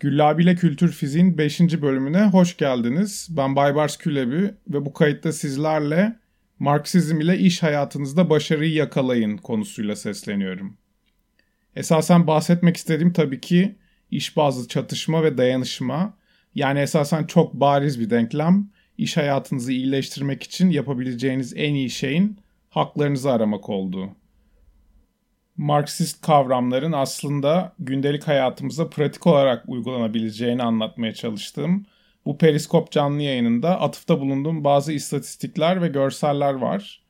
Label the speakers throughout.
Speaker 1: Güllabile Kültür Fiziğin 5. bölümüne hoş geldiniz. Ben Baybars Külebi ve bu kayıtta sizlerle Marksizm ile iş hayatınızda başarıyı yakalayın konusuyla sesleniyorum. Esasen bahsetmek istediğim tabii ki iş bazlı çatışma ve dayanışma. Yani esasen çok bariz bir denklem. İş hayatınızı iyileştirmek için yapabileceğiniz en iyi şeyin haklarınızı aramak olduğu. Marksist kavramların aslında gündelik hayatımıza pratik olarak uygulanabileceğini anlatmaya çalıştığım bu Periskop canlı yayınında atıfta bulunduğum bazı istatistikler ve görseller var.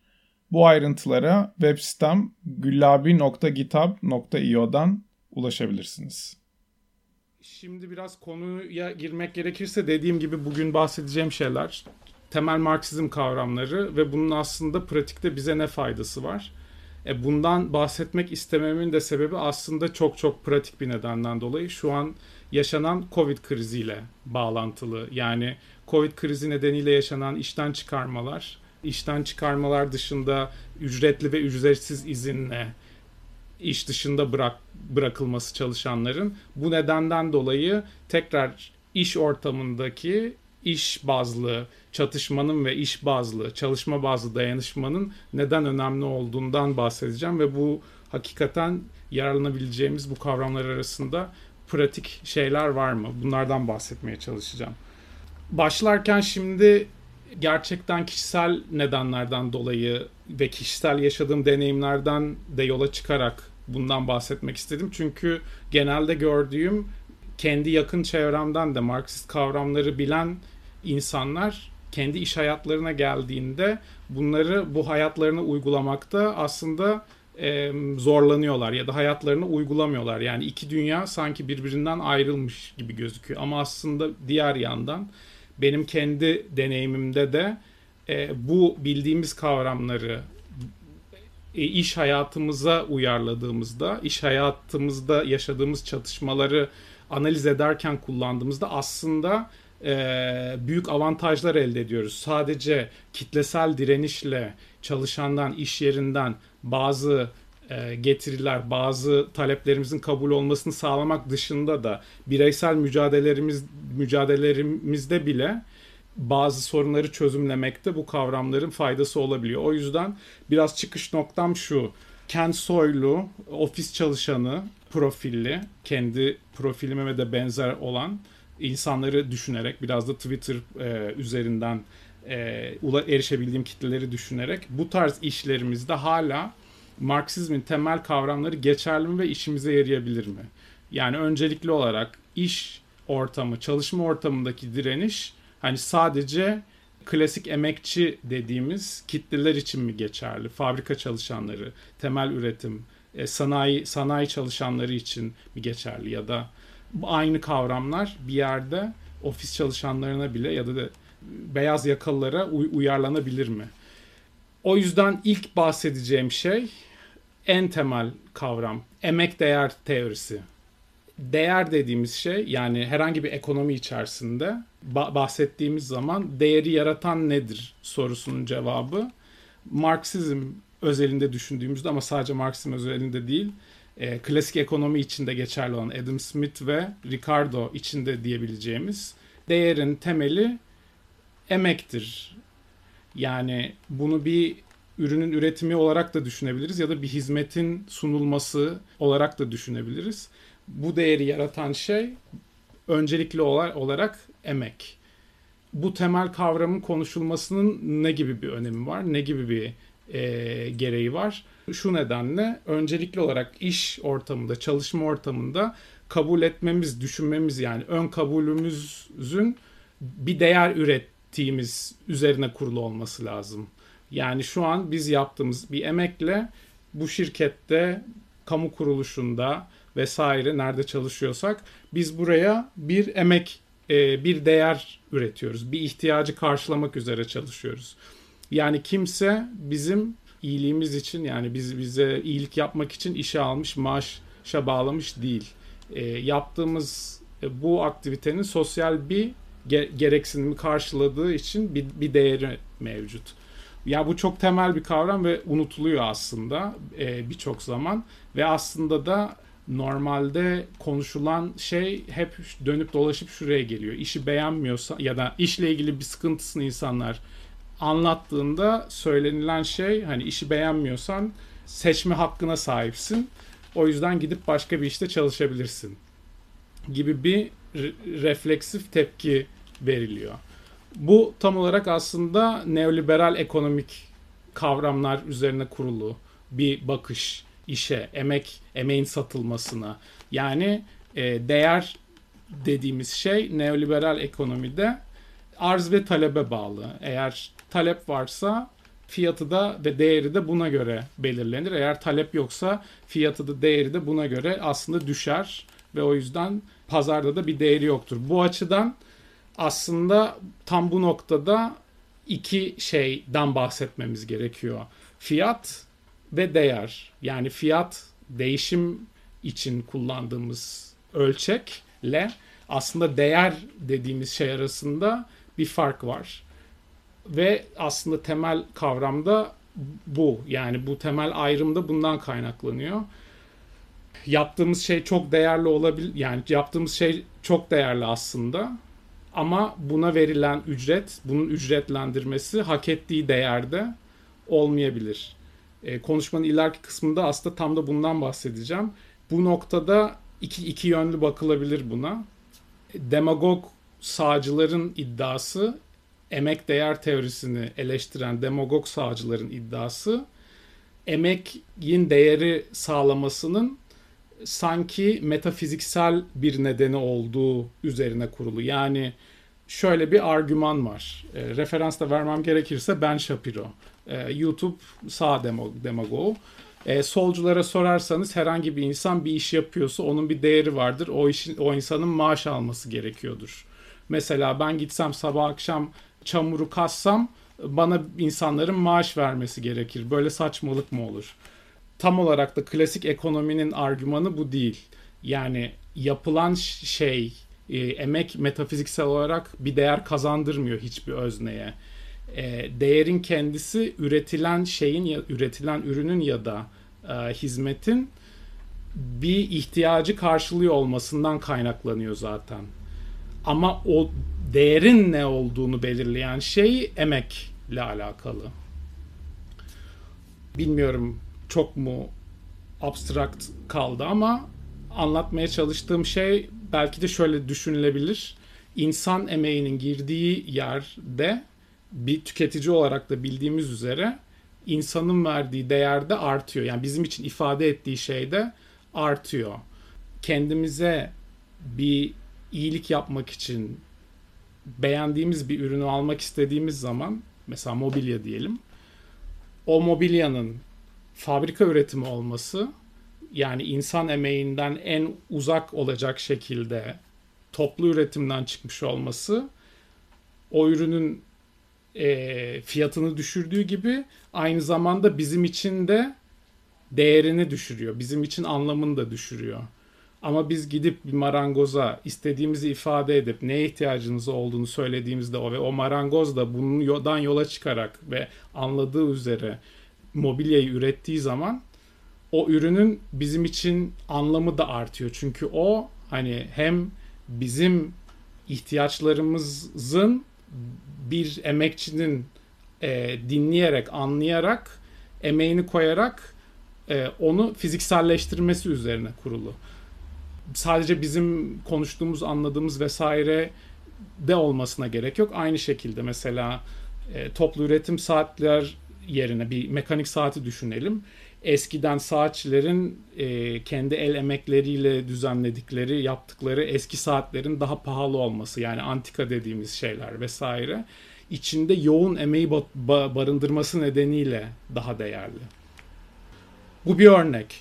Speaker 1: Bu ayrıntılara web sitem güllabi.github.io'dan ulaşabilirsiniz. Şimdi biraz konuya girmek gerekirse dediğim gibi bugün bahsedeceğim şeyler temel Marksizm kavramları ve bunun aslında pratikte bize ne faydası var? E bundan bahsetmek istememin de sebebi aslında çok çok pratik bir nedenden dolayı şu an yaşanan Covid kriziyle bağlantılı. Yani Covid krizi nedeniyle yaşanan işten çıkarmalar, işten çıkarmalar dışında ücretli ve ücretsiz izinle iş dışında bırak bırakılması çalışanların bu nedenden dolayı tekrar iş ortamındaki iş bazlı çatışmanın ve iş bazlı, çalışma bazlı dayanışmanın neden önemli olduğundan bahsedeceğim ve bu hakikaten yararlanabileceğimiz bu kavramlar arasında pratik şeyler var mı? Bunlardan bahsetmeye çalışacağım. Başlarken şimdi gerçekten kişisel nedenlerden dolayı ve kişisel yaşadığım deneyimlerden de yola çıkarak bundan bahsetmek istedim. Çünkü genelde gördüğüm kendi yakın çevremden de Marksist kavramları bilen insanlar kendi iş hayatlarına geldiğinde bunları bu hayatlarına uygulamakta aslında e, zorlanıyorlar ya da hayatlarını uygulamıyorlar. Yani iki dünya sanki birbirinden ayrılmış gibi gözüküyor. Ama aslında diğer yandan benim kendi deneyimimde de e, bu bildiğimiz kavramları e, iş hayatımıza uyarladığımızda, iş hayatımızda yaşadığımız çatışmaları analiz ederken kullandığımızda aslında e, büyük avantajlar elde ediyoruz. Sadece kitlesel direnişle çalışandan, iş yerinden bazı e, getiriler, bazı taleplerimizin kabul olmasını sağlamak dışında da bireysel mücadelelerimiz mücadelelerimizde bile bazı sorunları çözümlemekte bu kavramların faydası olabiliyor. O yüzden biraz çıkış noktam şu. Ken Soylu, ofis çalışanı, profilli, kendi profilime de benzer olan insanları düşünerek biraz da Twitter e, üzerinden e, erişebildiğim kitleleri düşünerek bu tarz işlerimizde hala Marksizmin temel kavramları geçerli mi ve işimize yarayabilir mi? Yani öncelikli olarak iş ortamı, çalışma ortamındaki direniş hani sadece klasik emekçi dediğimiz kitleler için mi geçerli? Fabrika çalışanları, temel üretim, e, sanayi sanayi çalışanları için mi geçerli ya da aynı kavramlar bir yerde ofis çalışanlarına bile ya da de beyaz yakalılara uy- uyarlanabilir mi? O yüzden ilk bahsedeceğim şey en temel kavram emek değer teorisi. Değer dediğimiz şey yani herhangi bir ekonomi içerisinde bahsettiğimiz zaman değeri yaratan nedir sorusunun cevabı Marksizm özelinde düşündüğümüzde ama sadece Marksizm özelinde değil e, klasik ekonomi içinde geçerli olan Adam Smith ve Ricardo içinde diyebileceğimiz değerin temeli emektir. Yani bunu bir ürünün üretimi olarak da düşünebiliriz ya da bir hizmetin sunulması olarak da düşünebiliriz. Bu değeri yaratan şey öncelikli olarak emek. Bu temel kavramın konuşulmasının ne gibi bir önemi var, ne gibi bir e, gereği var? Şu nedenle öncelikli olarak iş ortamında, çalışma ortamında kabul etmemiz, düşünmemiz yani ön kabulümüzün bir değer ürettiğimiz üzerine kurulu olması lazım. Yani şu an biz yaptığımız bir emekle bu şirkette, kamu kuruluşunda vesaire nerede çalışıyorsak biz buraya bir emek, e, bir değer üretiyoruz. Bir ihtiyacı karşılamak üzere çalışıyoruz. Yani kimse bizim iyiliğimiz için yani biz bize iyilik yapmak için işe almış maaşa bağlamış değil. E, yaptığımız e, bu aktivitenin sosyal bir ge- gereksinimi karşıladığı için bir, bir değeri mevcut. Ya bu çok temel bir kavram ve unutuluyor aslında e, birçok zaman ve aslında da normalde konuşulan şey hep dönüp dolaşıp şuraya geliyor. İşi beğenmiyorsa ya da işle ilgili bir sıkıntısını insanlar anlattığında söylenilen şey hani işi beğenmiyorsan seçme hakkına sahipsin. O yüzden gidip başka bir işte çalışabilirsin gibi bir refleksif tepki veriliyor. Bu tam olarak aslında neoliberal ekonomik kavramlar üzerine kurulu bir bakış işe, emek, emeğin satılmasına. Yani e, değer dediğimiz şey neoliberal ekonomide arz ve talebe bağlı. Eğer talep varsa fiyatı da ve değeri de buna göre belirlenir. Eğer talep yoksa fiyatı da değeri de buna göre aslında düşer ve o yüzden pazarda da bir değeri yoktur. Bu açıdan aslında tam bu noktada iki şeyden bahsetmemiz gerekiyor. Fiyat ve değer. Yani fiyat değişim için kullandığımız ölçekle aslında değer dediğimiz şey arasında bir fark var. Ve aslında temel kavramda bu. Yani bu temel ayrım da bundan kaynaklanıyor. Yaptığımız şey çok değerli olabilir. Yani yaptığımız şey çok değerli aslında. Ama buna verilen ücret, bunun ücretlendirmesi hak ettiği değerde olmayabilir. E, konuşmanın ileriki kısmında aslında tam da bundan bahsedeceğim. Bu noktada iki, iki yönlü bakılabilir buna. Demagog sağcıların iddiası, emek değer teorisini eleştiren demagog sağcıların iddiası, emekin değeri sağlamasının sanki metafiziksel bir nedeni olduğu üzerine kurulu. Yani şöyle bir argüman var. E, referans da vermem gerekirse Ben Shapiro. E, YouTube sağ demo, demagogu. E, solculara sorarsanız herhangi bir insan bir iş yapıyorsa onun bir değeri vardır. O işin o insanın maaş alması gerekiyordur. Mesela ben gitsem sabah akşam çamuru kassam bana insanların maaş vermesi gerekir. Böyle saçmalık mı olur? Tam olarak da klasik ekonominin argümanı bu değil. Yani yapılan şey e, emek metafiziksel olarak bir değer kazandırmıyor hiçbir özneye e, değerin kendisi üretilen şeyin ya üretilen ürünün ya da e, hizmetin bir ihtiyacı karşılıyor olmasından kaynaklanıyor zaten. Ama o değerin ne olduğunu belirleyen şey emekle alakalı. Bilmiyorum çok mu abstrakt kaldı ama anlatmaya çalıştığım şey belki de şöyle düşünülebilir. İnsan emeğinin girdiği yerde bir tüketici olarak da bildiğimiz üzere insanın verdiği değer de artıyor. Yani bizim için ifade ettiği şey de artıyor. Kendimize bir iyilik yapmak için beğendiğimiz bir ürünü almak istediğimiz zaman mesela mobilya diyelim. O mobilyanın fabrika üretimi olması yani insan emeğinden en uzak olacak şekilde toplu üretimden çıkmış olması o ürünün e, fiyatını düşürdüğü gibi aynı zamanda bizim için de değerini düşürüyor. Bizim için anlamını da düşürüyor. Ama biz gidip bir marangoza istediğimizi ifade edip neye ihtiyacınız olduğunu söylediğimizde o ve o marangoz da bundan yola çıkarak ve anladığı üzere mobilyayı ürettiği zaman o ürünün bizim için anlamı da artıyor. Çünkü o hani hem bizim ihtiyaçlarımızın bir emekçinin e, dinleyerek, anlayarak, emeğini koyarak e, onu fizikselleştirmesi üzerine kurulu. Sadece bizim konuştuğumuz, anladığımız vesaire de olmasına gerek yok. Aynı şekilde mesela e, toplu üretim saatler yerine bir mekanik saati düşünelim. Eskiden saatçilerin e, kendi el emekleriyle düzenledikleri, yaptıkları eski saatlerin daha pahalı olması yani antika dediğimiz şeyler vesaire içinde yoğun emeği ba- barındırması nedeniyle daha değerli. Bu bir örnek.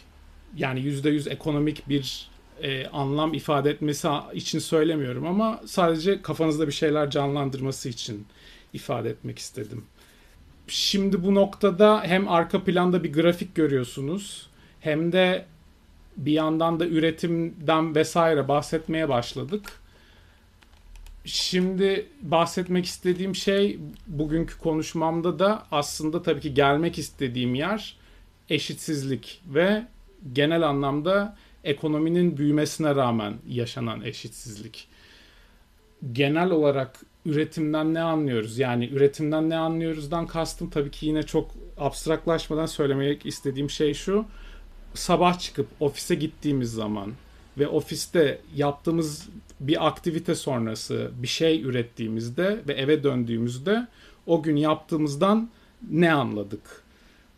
Speaker 1: Yani %100 ekonomik bir e, anlam ifade etmesi için söylemiyorum ama sadece kafanızda bir şeyler canlandırması için ifade etmek istedim. Şimdi bu noktada hem arka planda bir grafik görüyorsunuz hem de bir yandan da üretimden vesaire bahsetmeye başladık. Şimdi bahsetmek istediğim şey bugünkü konuşmamda da aslında tabii ki gelmek istediğim yer eşitsizlik ve genel anlamda ekonominin büyümesine rağmen yaşanan eşitsizlik. Genel olarak üretimden ne anlıyoruz? Yani üretimden ne anlıyoruzdan kastım tabii ki yine çok abstraklaşmadan söylemek istediğim şey şu. Sabah çıkıp ofise gittiğimiz zaman ve ofiste yaptığımız bir aktivite sonrası bir şey ürettiğimizde ve eve döndüğümüzde o gün yaptığımızdan ne anladık?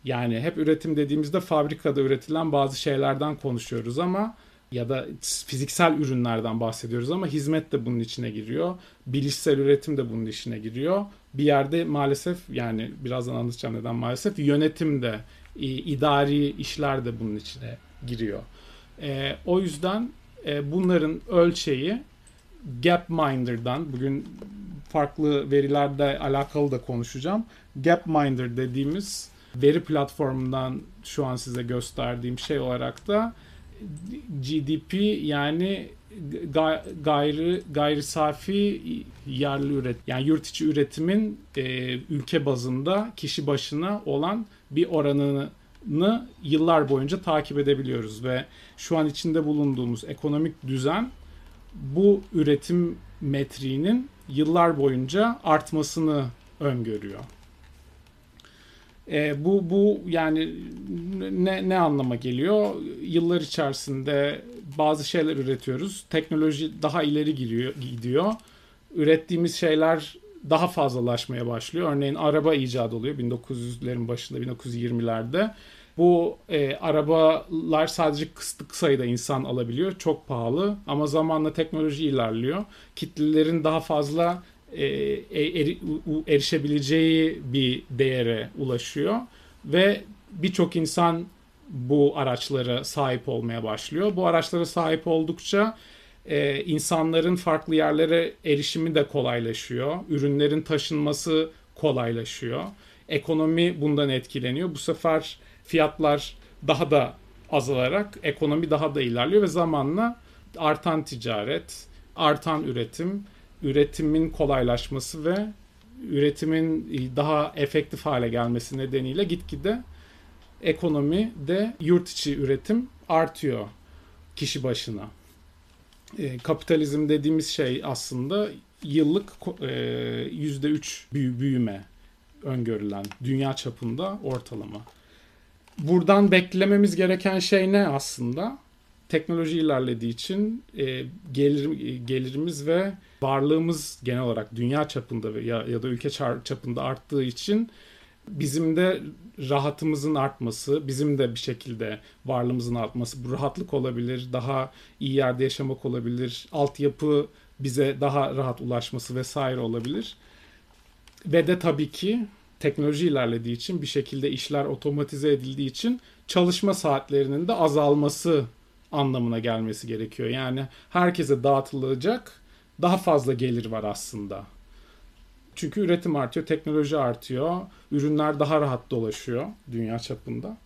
Speaker 1: Yani hep üretim dediğimizde fabrikada üretilen bazı şeylerden konuşuyoruz ama ya da fiziksel ürünlerden bahsediyoruz ama hizmet de bunun içine giriyor. Bilişsel üretim de bunun içine giriyor. Bir yerde maalesef yani birazdan anlatacağım neden maalesef yönetim de idari işler de bunun içine giriyor. E, o yüzden e, bunların ölçeği Gapminder'dan bugün farklı verilerde alakalı da konuşacağım. Gapminder dediğimiz veri platformundan şu an size gösterdiğim şey olarak da GDP yani gayri gayri safi yerli üret yani yurt içi üretimin e, ülke bazında kişi başına olan bir oranını yıllar boyunca takip edebiliyoruz ve şu an içinde bulunduğumuz ekonomik düzen bu üretim metriğinin yıllar boyunca artmasını öngörüyor. E, bu bu yani ne ne anlama geliyor? Yıllar içerisinde bazı şeyler üretiyoruz. Teknoloji daha ileri gidiyor, gidiyor. Ürettiğimiz şeyler daha fazlalaşmaya başlıyor. Örneğin araba icat oluyor 1900'lerin başında 1920'lerde. Bu e, arabalar sadece kısıtlı sayıda insan alabiliyor. Çok pahalı ama zamanla teknoloji ilerliyor. Kitlelerin daha fazla e, er, erişebileceği bir değere ulaşıyor ve birçok insan bu araçlara sahip olmaya başlıyor. Bu araçlara sahip oldukça e, insanların farklı yerlere erişimi de kolaylaşıyor. Ürünlerin taşınması kolaylaşıyor. Ekonomi bundan etkileniyor. Bu sefer fiyatlar daha da azalarak ekonomi daha da ilerliyor ve zamanla artan ticaret, artan üretim, üretimin kolaylaşması ve üretimin daha efektif hale gelmesi nedeniyle gitgide ekonomi de yurt içi üretim artıyor kişi başına. E, kapitalizm dediğimiz şey aslında yıllık yüzde üç büyüme öngörülen dünya çapında ortalama. Buradan beklememiz gereken şey ne aslında? Teknoloji ilerlediği için e, gelir, gelirimiz ve varlığımız genel olarak dünya çapında ya, ya da ülke çapında arttığı için bizim de rahatımızın artması, bizim de bir şekilde varlığımızın artması, bu rahatlık olabilir, daha iyi yerde yaşamak olabilir, altyapı bize daha rahat ulaşması vesaire olabilir. Ve de tabii ki teknoloji ilerlediği için bir şekilde işler otomatize edildiği için çalışma saatlerinin de azalması anlamına gelmesi gerekiyor. Yani herkese dağıtılacak daha fazla gelir var aslında. Çünkü üretim artıyor, teknoloji artıyor, ürünler daha rahat dolaşıyor dünya çapında.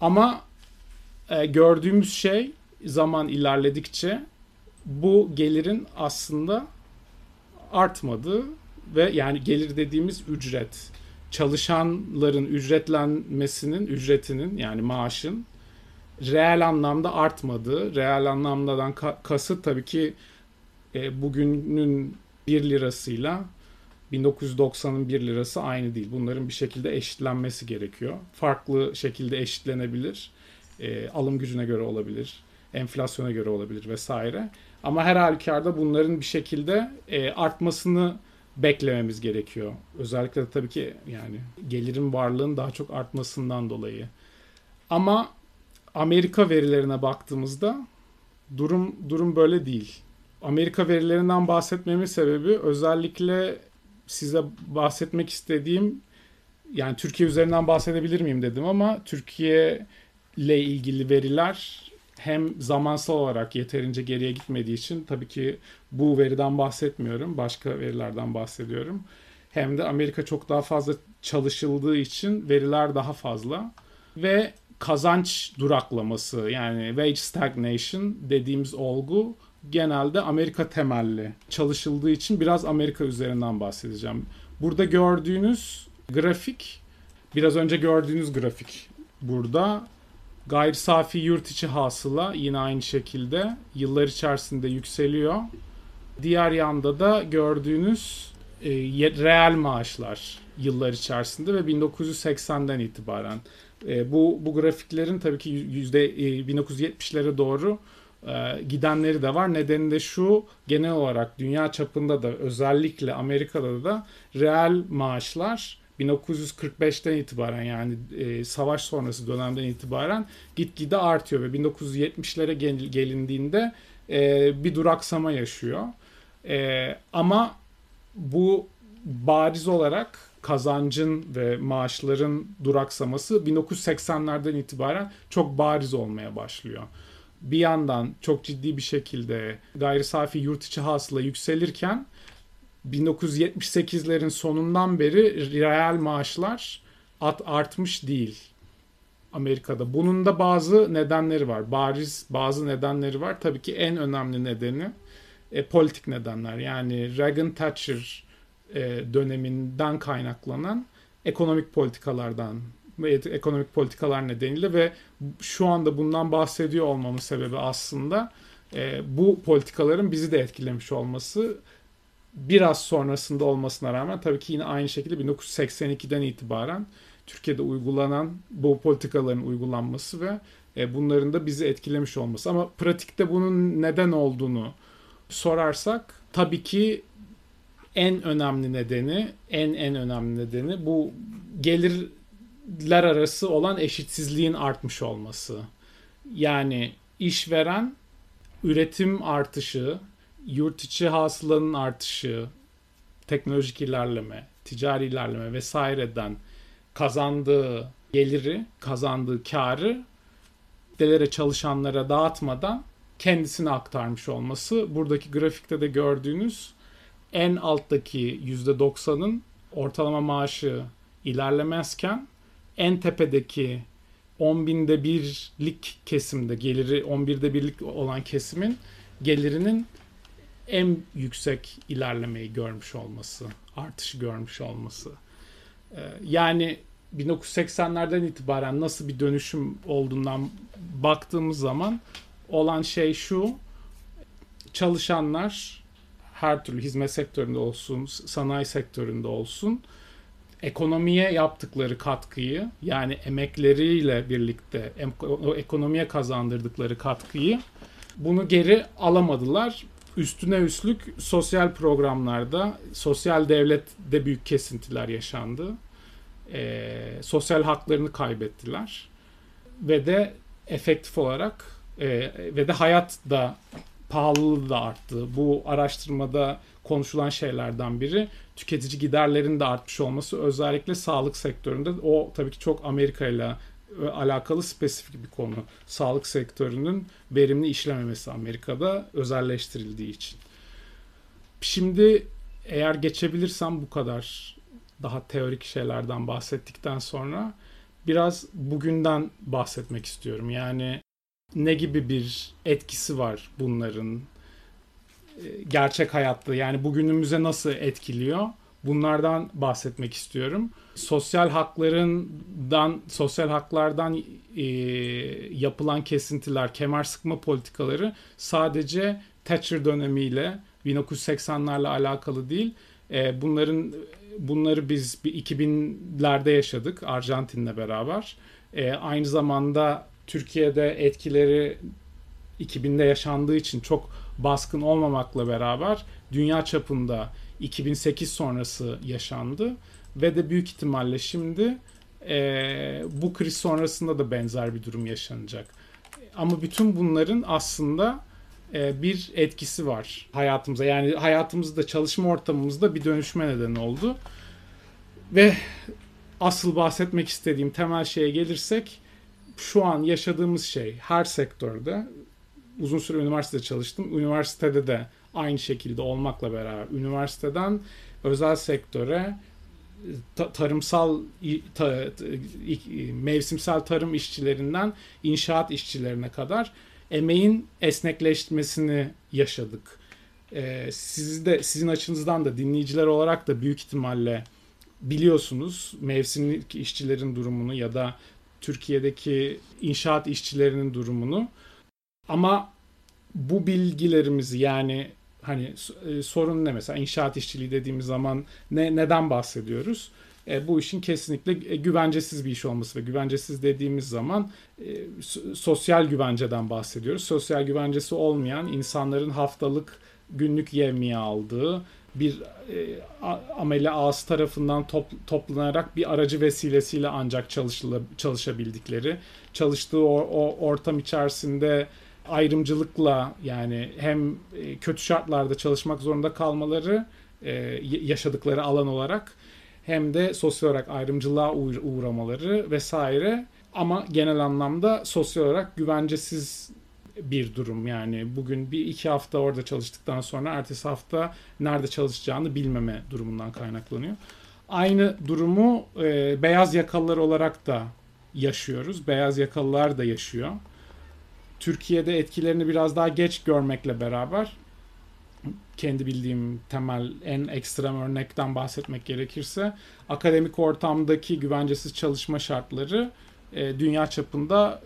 Speaker 1: Ama e, gördüğümüz şey zaman ilerledikçe bu gelirin aslında artmadığı ve yani gelir dediğimiz ücret çalışanların ücretlenmesinin ücretinin yani maaşın reel anlamda artmadığı, reel anlamdadan kasıt tabii ki e, bugünün 1 lirasıyla 1990'ın 1 lirası aynı değil. Bunların bir şekilde eşitlenmesi gerekiyor. Farklı şekilde eşitlenebilir. E, alım gücüne göre olabilir, enflasyona göre olabilir vesaire. Ama her halükarda bunların bir şekilde e, artmasını beklememiz gerekiyor. Özellikle de tabii ki yani gelirin varlığın daha çok artmasından dolayı. Ama Amerika verilerine baktığımızda durum durum böyle değil. Amerika verilerinden bahsetmemin sebebi özellikle size bahsetmek istediğim yani Türkiye üzerinden bahsedebilir miyim dedim ama Türkiye ile ilgili veriler hem zamansal olarak yeterince geriye gitmediği için tabii ki bu veriden bahsetmiyorum. Başka verilerden bahsediyorum. Hem de Amerika çok daha fazla çalışıldığı için veriler daha fazla ve kazanç duraklaması yani wage stagnation dediğimiz olgu genelde Amerika temelli çalışıldığı için biraz Amerika üzerinden bahsedeceğim. Burada gördüğünüz grafik biraz önce gördüğünüz grafik burada Gayri safi yurt içi hasıla yine aynı şekilde yıllar içerisinde yükseliyor. Diğer yanda da gördüğünüz e, reel maaşlar yıllar içerisinde ve 1980'den itibaren. E, bu bu grafiklerin tabii ki yüzde e, 1970'lere doğru e, gidenleri de var. Nedeni de şu genel olarak dünya çapında da özellikle Amerika'da da reel maaşlar 1945'ten itibaren yani e, savaş sonrası dönemden itibaren gitgide artıyor ve 1970'lere gel, gelindiğinde e, bir duraksama yaşıyor. E, ama bu bariz olarak kazancın ve maaşların duraksaması 1980'lerden itibaren çok bariz olmaya başlıyor. Bir yandan çok ciddi bir şekilde gayri safi yurt içi hasıla yükselirken 1978'lerin sonundan beri reel maaşlar at artmış değil Amerika'da. Bunun da bazı nedenleri var. Bariz bazı nedenleri var. Tabii ki en önemli nedeni e, politik nedenler. Yani Reagan Thatcher döneminden kaynaklanan ekonomik politikalardan ekonomik politikalar nedeniyle ve şu anda bundan bahsediyor olmamın sebebi aslında e, bu politikaların bizi de etkilemiş olması biraz sonrasında olmasına rağmen tabii ki yine aynı şekilde 1982'den itibaren Türkiye'de uygulanan bu politikaların uygulanması ve e, bunların da bizi etkilemiş olması. Ama pratikte bunun neden olduğunu sorarsak tabii ki en önemli nedeni, en en önemli nedeni bu gelirler arası olan eşitsizliğin artmış olması. Yani işveren üretim artışı, yurt içi hasılanın artışı, teknolojik ilerleme, ticari ilerleme vesaireden kazandığı geliri, kazandığı karı delere çalışanlara dağıtmadan kendisine aktarmış olması. Buradaki grafikte de gördüğünüz en alttaki %90'ın ortalama maaşı ilerlemezken en tepedeki 10 binde birlik kesimde geliri 11'de birlik olan kesimin gelirinin en yüksek ilerlemeyi görmüş olması, artışı görmüş olması. Ee, yani 1980'lerden itibaren nasıl bir dönüşüm olduğundan baktığımız zaman olan şey şu. Çalışanlar her türlü hizmet sektöründe olsun, sanayi sektöründe olsun ekonomiye yaptıkları katkıyı yani emekleriyle birlikte ekonomiye kazandırdıkları katkıyı bunu geri alamadılar üstüne üstlük sosyal programlarda, sosyal devlette büyük kesintiler yaşandı. E, sosyal haklarını kaybettiler. Ve de efektif olarak e, ve de hayat da pahalılığı da arttı. Bu araştırmada konuşulan şeylerden biri tüketici giderlerin de artmış olması özellikle sağlık sektöründe. O tabii ki çok Amerika ile alakalı spesifik bir konu. Sağlık sektörünün verimli işlememesi Amerika'da özelleştirildiği için. Şimdi eğer geçebilirsem bu kadar daha teorik şeylerden bahsettikten sonra biraz bugünden bahsetmek istiyorum. Yani ne gibi bir etkisi var bunların gerçek hayatta yani bugünümüze nasıl etkiliyor? Bunlardan bahsetmek istiyorum. Sosyal haklarından, sosyal haklardan e, yapılan kesintiler, kemer sıkma politikaları sadece Thatcher dönemiyle 1980'lerle alakalı değil. E, bunların bunları biz bir 2000'lerde yaşadık Arjantin'le beraber. E, aynı zamanda Türkiye'de etkileri 2000'de yaşandığı için çok baskın olmamakla beraber dünya çapında 2008 sonrası yaşandı ve de büyük ihtimalle şimdi e, bu kriz sonrasında da benzer bir durum yaşanacak. Ama bütün bunların aslında e, bir etkisi var hayatımıza. Yani hayatımızda, çalışma ortamımızda bir dönüşme nedeni oldu. Ve asıl bahsetmek istediğim temel şeye gelirsek şu an yaşadığımız şey her sektörde uzun süre üniversitede çalıştım. Üniversitede de aynı şekilde olmakla beraber üniversiteden özel sektöre ta, tarımsal ta, mevsimsel tarım işçilerinden inşaat işçilerine kadar emeğin esnekleşmesini yaşadık. Ee, siz de sizin açınızdan da dinleyiciler olarak da büyük ihtimalle biliyorsunuz mevsimlik işçilerin durumunu ya da Türkiye'deki inşaat işçilerinin durumunu. Ama bu bilgilerimizi yani hani e, sorun ne mesela inşaat işçiliği dediğimiz zaman ne neden bahsediyoruz? E, bu işin kesinlikle e, güvencesiz bir iş olması ve güvencesiz dediğimiz zaman e, sosyal güvenceden bahsediyoruz. Sosyal güvencesi olmayan insanların haftalık günlük yevmiye aldığı bir e, amele ağız tarafından top, toplanarak bir aracı vesilesiyle ancak çalışabildikleri, çalıştığı o, o ortam içerisinde ayrımcılıkla yani hem e, kötü şartlarda çalışmak zorunda kalmaları e, yaşadıkları alan olarak hem de sosyal olarak ayrımcılığa uğramaları vesaire. Ama genel anlamda sosyal olarak güvencesiz bir durum yani bugün bir iki hafta orada çalıştıktan sonra ertesi hafta nerede çalışacağını bilmeme durumundan kaynaklanıyor. Aynı durumu e, beyaz yakalılar olarak da yaşıyoruz. Beyaz yakalılar da yaşıyor. Türkiye'de etkilerini biraz daha geç görmekle beraber kendi bildiğim temel en ekstrem örnekten bahsetmek gerekirse akademik ortamdaki güvencesiz çalışma şartları e, dünya çapında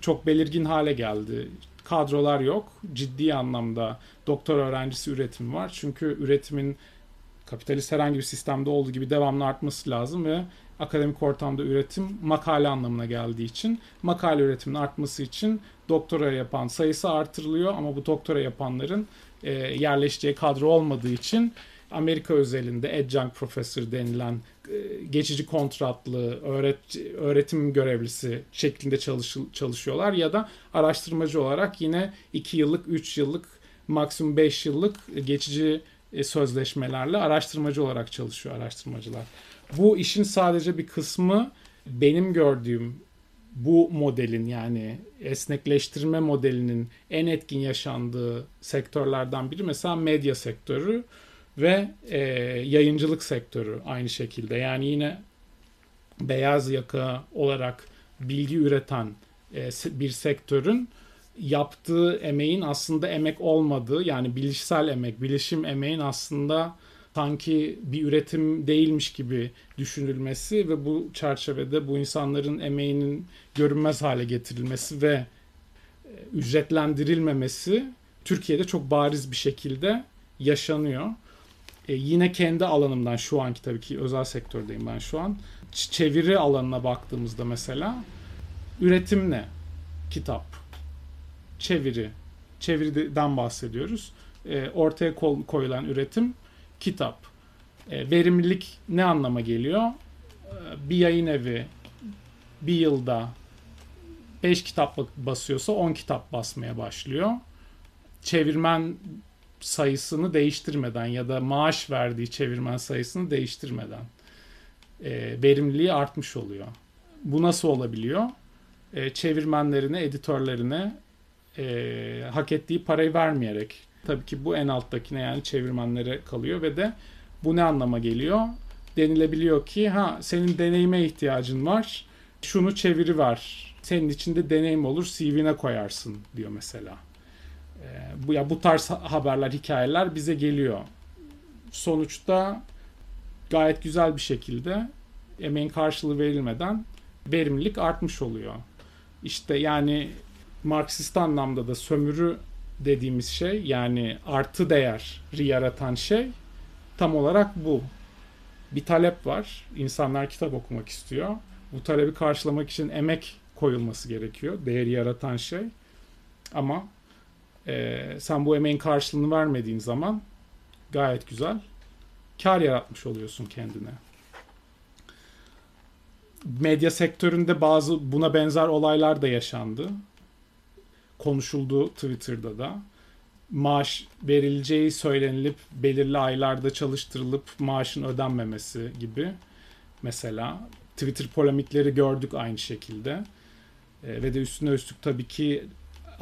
Speaker 1: çok belirgin hale geldi. Kadrolar yok. Ciddi anlamda doktor öğrencisi üretim var. Çünkü üretimin kapitalist herhangi bir sistemde olduğu gibi devamlı artması lazım ve akademik ortamda üretim makale anlamına geldiği için makale üretiminin artması için doktora yapan sayısı artırılıyor ama bu doktora yapanların e, yerleşeceği kadro olmadığı için Amerika özelinde adjunct professor denilen geçici kontratlı öğret, öğretim görevlisi şeklinde çalış, çalışıyorlar ya da araştırmacı olarak yine 2 yıllık, 3 yıllık, maksimum 5 yıllık geçici e, sözleşmelerle araştırmacı olarak çalışıyor araştırmacılar. Bu işin sadece bir kısmı benim gördüğüm bu modelin yani esnekleştirme modelinin en etkin yaşandığı sektörlerden biri mesela medya sektörü ve e, yayıncılık sektörü aynı şekilde. Yani yine beyaz yaka olarak bilgi üreten e, bir sektörün yaptığı emeğin aslında emek olmadığı yani bilişsel emek, bilişim emeğin aslında sanki bir üretim değilmiş gibi düşünülmesi ve bu çerçevede bu insanların emeğinin görünmez hale getirilmesi ve e, ücretlendirilmemesi Türkiye'de çok bariz bir şekilde yaşanıyor. E, yine kendi alanımdan şu anki tabii ki özel sektördeyim ben şu an. Çeviri alanına baktığımızda mesela üretim ne? Kitap. Çeviri. Çeviriden bahsediyoruz. E, ortaya koyulan üretim kitap. E, verimlilik ne anlama geliyor? E, bir yayın evi bir yılda 5 kitap basıyorsa 10 kitap basmaya başlıyor. Çevirmen sayısını değiştirmeden ya da maaş verdiği çevirmen sayısını değiştirmeden e, verimliliği artmış oluyor. Bu nasıl olabiliyor? E, çevirmenlerine, editörlerine e, hak ettiği parayı vermeyerek Tabii ki bu en alttakine yani çevirmenlere kalıyor ve de bu ne anlama geliyor? Denilebiliyor ki ha senin deneyime ihtiyacın var. Şunu çeviri var. Senin içinde deneyim olur CV'ne koyarsın diyor mesela. Ee, bu ya bu tarz haberler, hikayeler bize geliyor. Sonuçta gayet güzel bir şekilde emeğin karşılığı verilmeden verimlilik artmış oluyor. İşte yani Marksist anlamda da sömürü dediğimiz şey yani artı değer yaratan şey tam olarak bu. Bir talep var. İnsanlar kitap okumak istiyor. Bu talebi karşılamak için emek koyulması gerekiyor. Değeri yaratan şey. Ama e, sen bu emeğin karşılığını vermediğin zaman gayet güzel kar yaratmış oluyorsun kendine. Medya sektöründe bazı buna benzer olaylar da yaşandı konuşuldu Twitter'da da. Maaş verileceği söylenilip belirli aylarda çalıştırılıp maaşın ödenmemesi gibi mesela. Twitter polemikleri gördük aynı şekilde. E, ve de üstüne üstlük tabii ki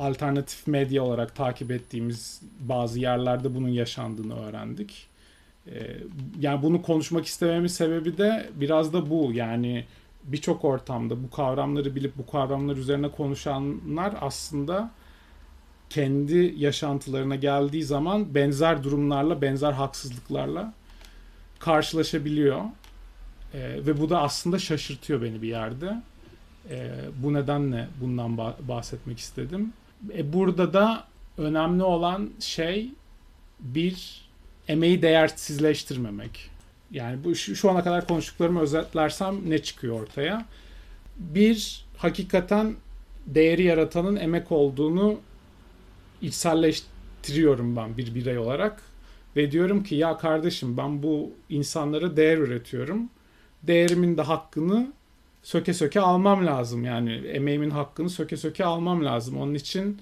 Speaker 1: alternatif medya olarak takip ettiğimiz bazı yerlerde bunun yaşandığını öğrendik. E, yani bunu konuşmak istememin sebebi de biraz da bu. Yani birçok ortamda bu kavramları bilip bu kavramlar üzerine konuşanlar aslında kendi yaşantılarına geldiği zaman benzer durumlarla, benzer haksızlıklarla karşılaşabiliyor. E, ve bu da aslında şaşırtıyor beni bir yerde. E, bu nedenle bundan bahsetmek istedim. E, burada da önemli olan şey bir emeği değersizleştirmemek. Yani bu şu, şu ana kadar konuştuklarımı özetlersem ne çıkıyor ortaya? Bir hakikaten değeri yaratanın emek olduğunu içselleştiriyorum ben bir birey olarak ve diyorum ki ya kardeşim ben bu insanlara değer üretiyorum. Değerimin de hakkını söke söke almam lazım. Yani emeğimin hakkını söke söke almam lazım. Onun için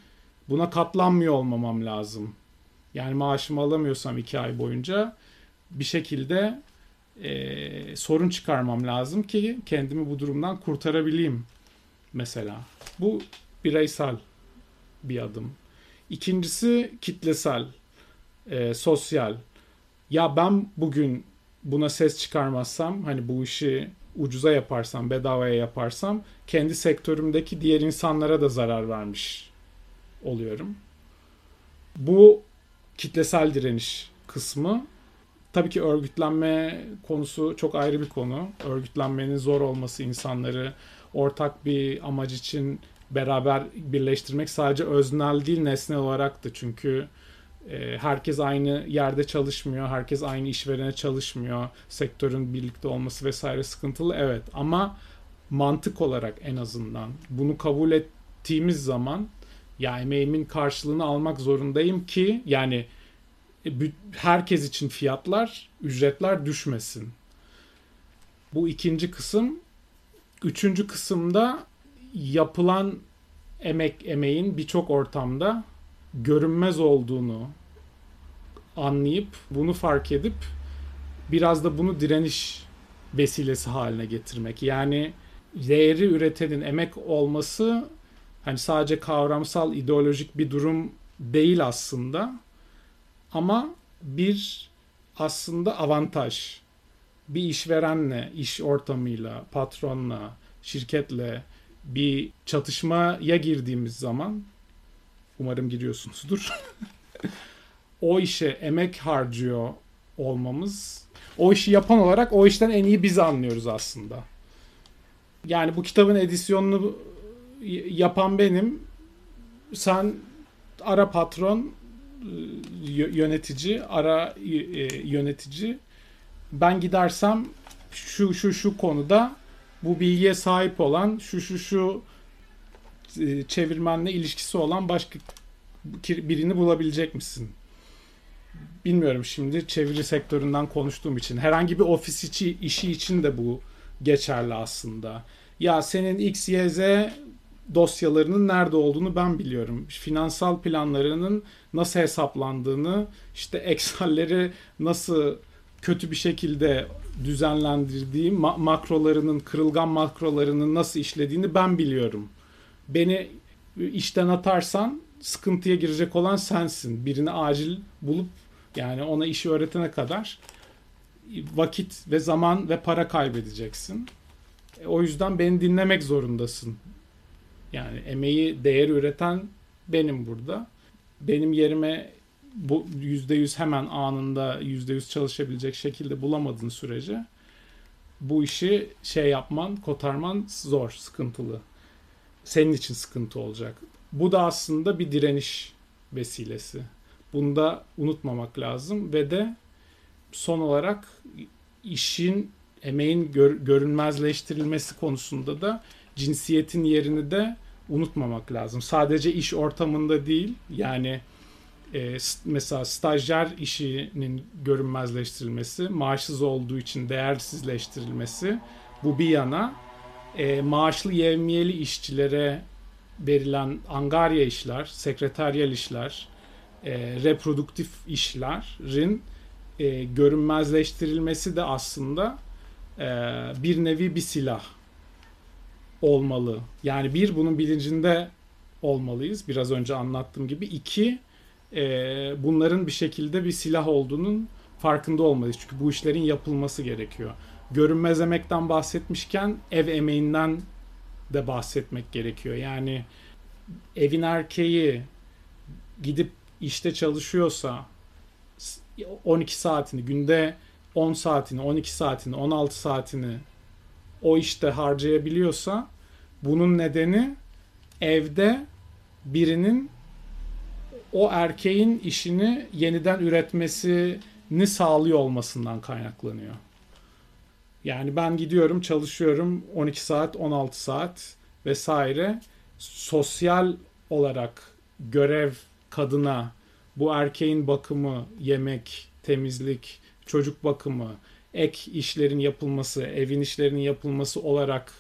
Speaker 1: buna katlanmıyor olmamam lazım. Yani maaşımı alamıyorsam iki ay boyunca bir şekilde e, sorun çıkarmam lazım ki kendimi bu durumdan kurtarabileyim mesela. Bu bireysel bir adım. İkincisi kitlesel, e, sosyal. Ya ben bugün buna ses çıkarmazsam, hani bu işi ucuza yaparsam, bedavaya yaparsam kendi sektörümdeki diğer insanlara da zarar vermiş oluyorum. Bu kitlesel direniş kısmı. Tabii ki örgütlenme konusu çok ayrı bir konu. Örgütlenmenin zor olması insanları ortak bir amaç için beraber birleştirmek sadece öznel değil nesnel olarak da çünkü herkes aynı yerde çalışmıyor, herkes aynı işverene çalışmıyor, sektörün birlikte olması vesaire sıkıntılı evet ama mantık olarak en azından bunu kabul ettiğimiz zaman ya emeğimin karşılığını almak zorundayım ki yani e, herkes için fiyatlar, ücretler düşmesin. Bu ikinci kısım. Üçüncü kısımda yapılan emek emeğin birçok ortamda görünmez olduğunu anlayıp bunu fark edip biraz da bunu direniş vesilesi haline getirmek. Yani değeri üretenin emek olması hani sadece kavramsal ideolojik bir durum değil aslında ama bir aslında avantaj. Bir işverenle, iş ortamıyla, patronla, şirketle bir çatışmaya girdiğimiz zaman umarım giriyorsunuzdur. o işe emek harcıyor olmamız o işi yapan olarak o işten en iyi biz anlıyoruz aslında. Yani bu kitabın edisyonunu yapan benim. Sen ara patron yönetici, ara yönetici. Ben gidersem şu şu şu konuda bu bilgiye sahip olan şu şu şu e, çevirmenle ilişkisi olan başka birini bulabilecek misin? Bilmiyorum şimdi çeviri sektöründen konuştuğum için. Herhangi bir ofis içi işi için de bu geçerli aslında. Ya senin X, Y, Z dosyalarının nerede olduğunu ben biliyorum. Finansal planlarının nasıl hesaplandığını, işte Excel'leri nasıl kötü bir şekilde düzenlendirdiği ma- makrolarının, kırılgan makrolarının nasıl işlediğini ben biliyorum. Beni işten atarsan sıkıntıya girecek olan sensin. Birini acil bulup yani ona işi öğretene kadar vakit ve zaman ve para kaybedeceksin. E, o yüzden beni dinlemek zorundasın. Yani emeği değer üreten benim burada. Benim yerime bu %100 hemen anında %100 çalışabilecek şekilde bulamadığın sürece bu işi şey yapman, kotarman zor, sıkıntılı. Senin için sıkıntı olacak. Bu da aslında bir direniş vesilesi. Bunu da unutmamak lazım ve de son olarak işin emeğin gör, görünmezleştirilmesi konusunda da cinsiyetin yerini de unutmamak lazım. Sadece iş ortamında değil yani e, mesela stajyer işinin görünmezleştirilmesi, maaşsız olduğu için değersizleştirilmesi bu bir yana e, maaşlı yevmiyeli işçilere verilen angarya işler, sekreteryal işler, e, reproduktif işlerin e, görünmezleştirilmesi de aslında e, bir nevi bir silah olmalı. Yani bir bunun bilincinde olmalıyız. Biraz önce anlattığım gibi. iki e, bunların bir şekilde bir silah olduğunun farkında olmalıyız. Çünkü bu işlerin yapılması gerekiyor. Görünmez emekten bahsetmişken ev emeğinden de bahsetmek gerekiyor. Yani evin erkeği gidip işte çalışıyorsa 12 saatini günde 10 saatini, 12 saatini, 16 saatini o işte harcayabiliyorsa Bunun nedeni evde birinin o erkeğin işini yeniden üretmesini sağlıyor olmasından kaynaklanıyor. Yani ben gidiyorum, çalışıyorum 12 saat, 16 saat vesaire. Sosyal olarak görev kadına bu erkeğin bakımı, yemek, temizlik, çocuk bakımı, ek işlerin yapılması, evin işlerinin yapılması olarak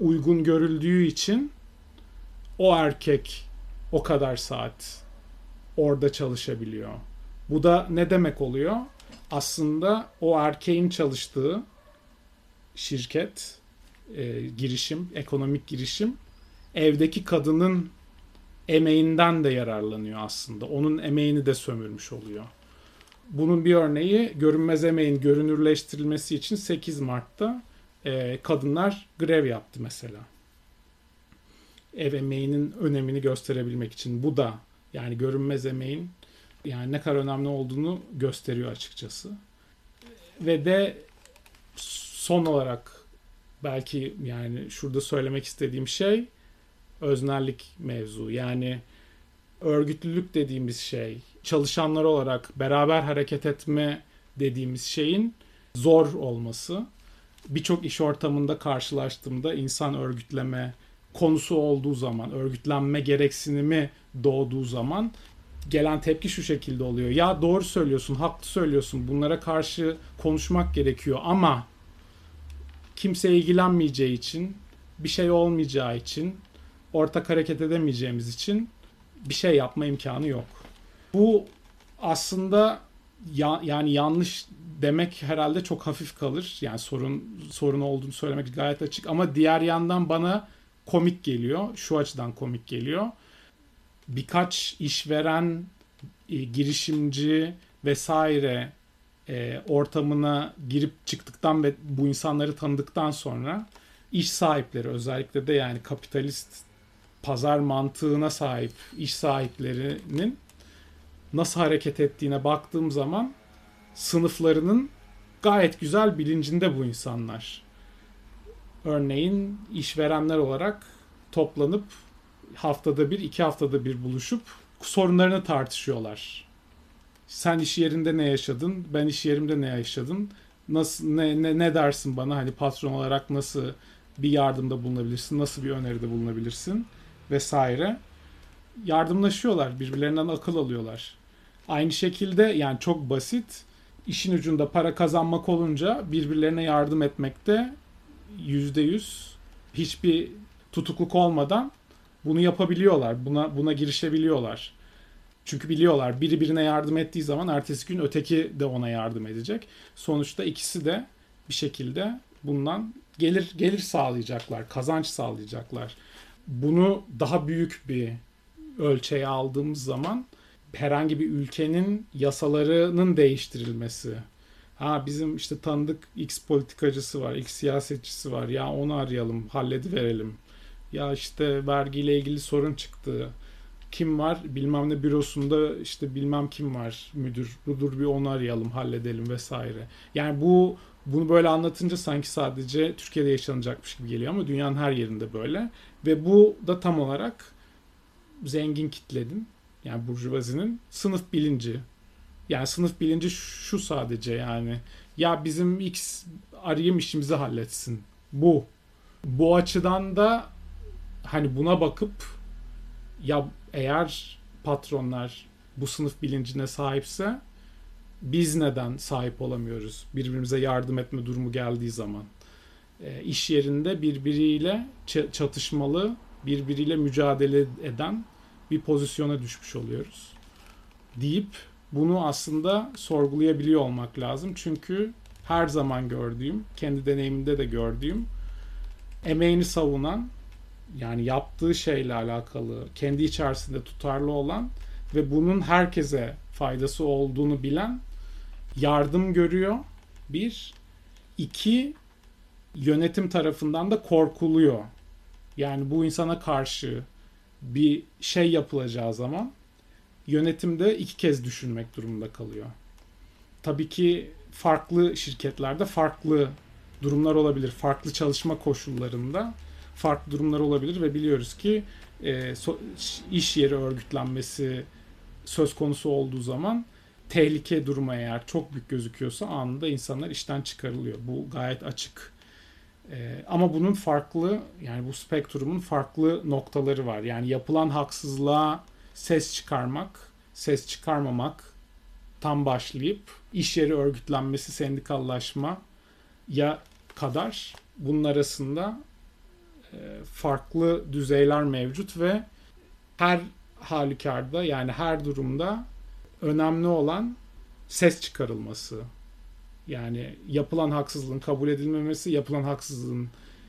Speaker 1: uygun görüldüğü için o erkek o kadar saat orada çalışabiliyor. Bu da ne demek oluyor? Aslında o erkeğin çalıştığı şirket, e, girişim, ekonomik girişim evdeki kadının emeğinden de yararlanıyor aslında. Onun emeğini de sömürmüş oluyor. Bunun bir örneği görünmez emeğin görünürleştirilmesi için 8 Mart'ta e, kadınlar grev yaptı mesela. Ev emeğinin önemini gösterebilmek için. Bu da yani görünmez emeğin yani ne kadar önemli olduğunu gösteriyor açıkçası. Ve de son olarak belki yani şurada söylemek istediğim şey öznerlik mevzu. Yani örgütlülük dediğimiz şey, çalışanlar olarak beraber hareket etme dediğimiz şeyin zor olması. Birçok iş ortamında karşılaştığımda insan örgütleme konusu olduğu zaman, örgütlenme gereksinimi doğduğu zaman gelen tepki şu şekilde oluyor. Ya doğru söylüyorsun, haklı söylüyorsun. Bunlara karşı konuşmak gerekiyor ama kimse ilgilenmeyeceği için, bir şey olmayacağı için, ortak hareket edemeyeceğimiz için bir şey yapma imkanı yok. Bu aslında ya, yani yanlış demek herhalde çok hafif kalır. Yani sorun sorun olduğunu söylemek gayet açık ama diğer yandan bana komik geliyor. Şu açıdan komik geliyor. Birkaç işveren, e, girişimci vesaire e, ortamına girip çıktıktan ve bu insanları tanıdıktan sonra iş sahipleri özellikle de yani kapitalist pazar mantığına sahip iş sahiplerinin nasıl hareket ettiğine baktığım zaman sınıflarının gayet güzel bilincinde bu insanlar. Örneğin işverenler olarak toplanıp haftada bir, iki haftada bir buluşup sorunlarını tartışıyorlar. Sen iş yerinde ne yaşadın? Ben iş yerimde ne yaşadım? Nasıl ne, ne, ne dersin bana? Hani patron olarak nasıl bir yardımda bulunabilirsin? Nasıl bir öneride bulunabilirsin? Vesaire. Yardımlaşıyorlar. Birbirlerinden akıl alıyorlar. Aynı şekilde yani çok basit işin ucunda para kazanmak olunca birbirlerine yardım etmekte yüzde yüz hiçbir tutukluk olmadan bunu yapabiliyorlar. Buna buna girişebiliyorlar. Çünkü biliyorlar biri birine yardım ettiği zaman ertesi gün öteki de ona yardım edecek. Sonuçta ikisi de bir şekilde bundan gelir gelir sağlayacaklar, kazanç sağlayacaklar. Bunu daha büyük bir ölçeğe aldığımız zaman herhangi bir ülkenin yasalarının değiştirilmesi. Ha bizim işte tanıdık X politikacısı var, X siyasetçisi var. Ya onu arayalım, hallediverelim. Ya işte vergiyle ilgili sorun çıktı. Kim var? Bilmem ne bürosunda işte bilmem kim var müdür. Dur bir onu arayalım, halledelim vesaire. Yani bu bunu böyle anlatınca sanki sadece Türkiye'de yaşanacakmış gibi geliyor ama dünyanın her yerinde böyle. Ve bu da tam olarak zengin kitlenin yani burjuvazinin sınıf bilinci. Yani sınıf bilinci şu sadece yani. Ya bizim X arayayım işimizi halletsin. Bu. Bu açıdan da hani buna bakıp ya eğer patronlar bu sınıf bilincine sahipse biz neden sahip olamıyoruz? Birbirimize yardım etme durumu geldiği zaman. E, iş yerinde birbiriyle çatışmalı birbiriyle mücadele eden bir pozisyona düşmüş oluyoruz. Deyip bunu aslında sorgulayabiliyor olmak lazım. Çünkü her zaman gördüğüm, kendi deneyimimde de gördüğüm emeğini savunan yani yaptığı şeyle alakalı kendi içerisinde tutarlı olan ve bunun herkese faydası olduğunu bilen yardım görüyor. Bir. iki yönetim tarafından da korkuluyor. Yani bu insana karşı bir şey yapılacağı zaman yönetimde iki kez düşünmek durumunda kalıyor. Tabii ki farklı şirketlerde farklı durumlar olabilir. Farklı çalışma koşullarında. Farklı durumlar olabilir ve biliyoruz ki e, so, iş yeri örgütlenmesi söz konusu olduğu zaman tehlike durumu eğer çok büyük gözüküyorsa anında insanlar işten çıkarılıyor. Bu gayet açık. Ee, ama bunun farklı yani bu spektrumun farklı noktaları var. Yani yapılan haksızlığa ses çıkarmak, ses çıkarmamak tam başlayıp iş yeri örgütlenmesi, sendikallaşma ya kadar bunun arasında e, farklı düzeyler mevcut ve her halükarda yani her durumda önemli olan ses çıkarılması. Yani yapılan haksızlığın kabul edilmemesi, yapılan haksızlığın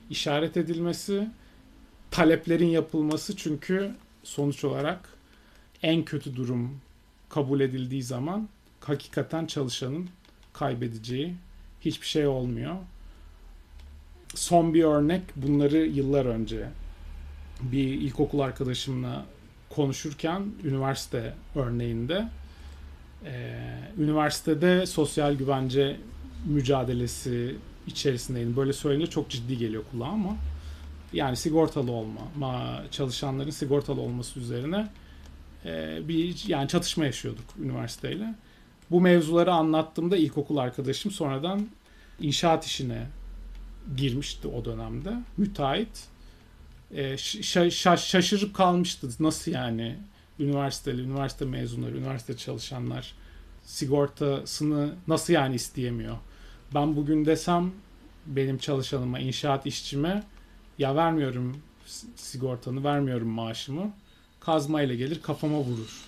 Speaker 1: işaret edilmesi, taleplerin yapılması çünkü sonuç olarak en kötü durum kabul edildiği zaman hakikaten çalışanın kaybedeceği hiçbir şey olmuyor. Son bir örnek bunları yıllar önce bir ilkokul arkadaşımla konuşurken üniversite örneğinde ee, üniversitede sosyal güvence mücadelesi içerisindeydim. Böyle söyleyince çok ciddi geliyor kulağa ama yani sigortalı olma, çalışanların sigortalı olması üzerine e, bir yani çatışma yaşıyorduk üniversiteyle. Bu mevzuları anlattığımda ilkokul arkadaşım sonradan inşaat işine girmişti o dönemde. Müteahhit. E, şaşırıp kalmıştı. Nasıl yani? üniversiteli, üniversite mezunları, üniversite çalışanlar sigortasını nasıl yani isteyemiyor? Ben bugün desem benim çalışanıma, inşaat işçime ya vermiyorum sigortanı, vermiyorum maaşımı. Kazma ile gelir kafama vurur.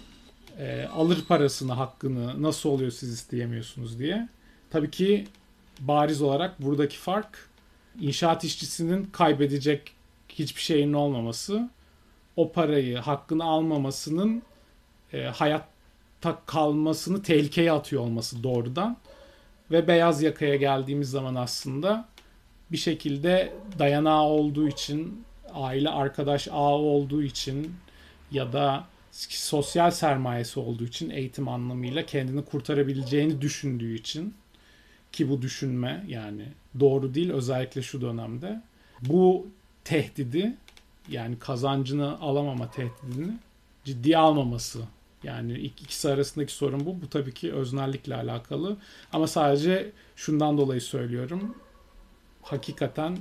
Speaker 1: E, alır parasını, hakkını nasıl oluyor siz isteyemiyorsunuz diye. Tabii ki bariz olarak buradaki fark inşaat işçisinin kaybedecek hiçbir şeyin olmaması o parayı hakkını almamasının e, hayatta kalmasını tehlikeye atıyor olması doğrudan. Ve beyaz yakaya geldiğimiz zaman aslında bir şekilde dayanağı olduğu için, aile arkadaş ağı olduğu için ya da sosyal sermayesi olduğu için eğitim anlamıyla kendini kurtarabileceğini düşündüğü için ki bu düşünme yani doğru değil özellikle şu dönemde bu tehdidi yani kazancını alamama tehdidini ciddiye almaması. Yani ikisi arasındaki sorun bu. Bu tabii ki öznellikle alakalı. Ama sadece şundan dolayı söylüyorum. Hakikaten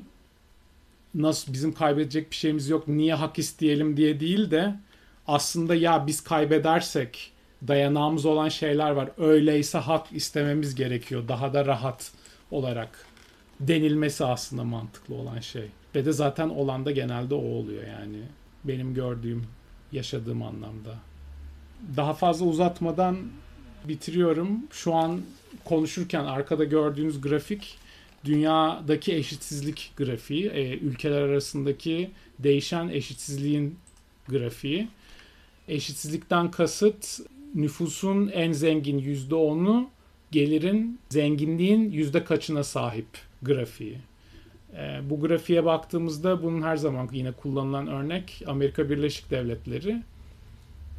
Speaker 1: nasıl bizim kaybedecek bir şeyimiz yok niye hak isteyelim diye değil de aslında ya biz kaybedersek dayanağımız olan şeyler var. Öyleyse hak istememiz gerekiyor daha da rahat olarak denilmesi aslında mantıklı olan şey. Ve de zaten olan da genelde o oluyor yani. Benim gördüğüm, yaşadığım anlamda. Daha fazla uzatmadan bitiriyorum. Şu an konuşurken arkada gördüğünüz grafik dünyadaki eşitsizlik grafiği, e, ülkeler arasındaki değişen eşitsizliğin grafiği. Eşitsizlikten kasıt nüfusun en zengin %10'u gelirin zenginliğin yüzde kaçına sahip grafiği. E, bu grafiğe baktığımızda bunun her zaman yine kullanılan örnek Amerika Birleşik Devletleri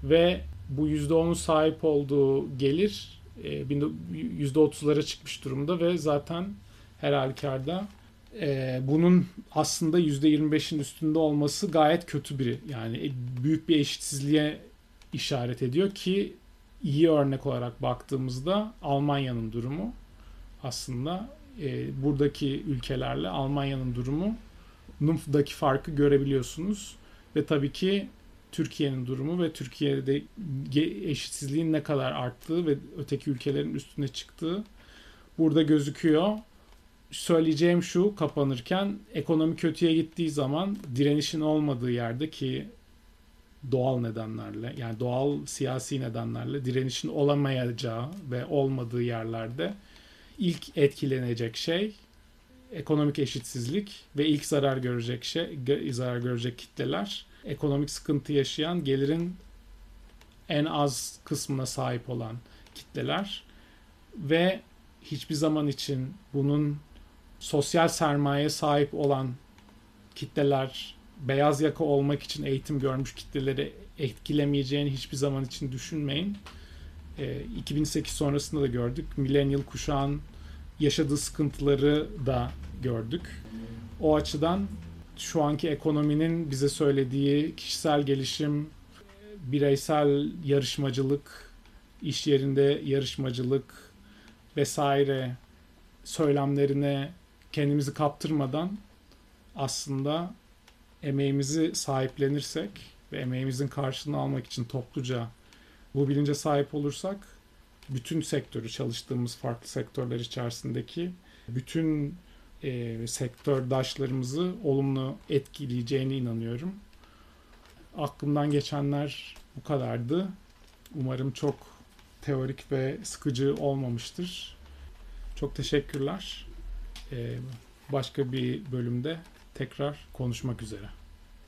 Speaker 1: ve bu %10'un sahip olduğu gelir e, %30'lara çıkmış durumda ve zaten her halükarda e, bunun aslında %25'in üstünde olması gayet kötü bir yani büyük bir eşitsizliğe işaret ediyor ki iyi örnek olarak baktığımızda Almanya'nın durumu aslında e, buradaki ülkelerle Almanya'nın durumu NUMF'daki farkı görebiliyorsunuz. Ve tabii ki Türkiye'nin durumu ve Türkiye'de eşitsizliğin ne kadar arttığı ve öteki ülkelerin üstüne çıktığı burada gözüküyor. Söyleyeceğim şu kapanırken ekonomi kötüye gittiği zaman direnişin olmadığı yerde ki doğal nedenlerle yani doğal siyasi nedenlerle direnişin olamayacağı ve olmadığı yerlerde ilk etkilenecek şey ekonomik eşitsizlik ve ilk zarar görecek şey zarar görecek kitleler ekonomik sıkıntı yaşayan gelirin en az kısmına sahip olan kitleler ve hiçbir zaman için bunun sosyal sermaye sahip olan kitleler beyaz yaka olmak için eğitim görmüş kitleleri etkilemeyeceğini hiçbir zaman için düşünmeyin. 2008 sonrasında da gördük. Millennial kuşağın yaşadığı sıkıntıları da gördük. O açıdan şu anki ekonominin bize söylediği kişisel gelişim, bireysel yarışmacılık, iş yerinde yarışmacılık vesaire söylemlerine kendimizi kaptırmadan aslında emeğimizi sahiplenirsek ve emeğimizin karşılığını almak için topluca bu bilince sahip olursak bütün sektörü çalıştığımız farklı sektörler içerisindeki bütün e, sektördaşlarımızı olumlu etkileyeceğine inanıyorum. Aklımdan geçenler bu kadardı. Umarım çok teorik ve sıkıcı olmamıştır. Çok teşekkürler. Ee, başka bir bölümde tekrar konuşmak üzere.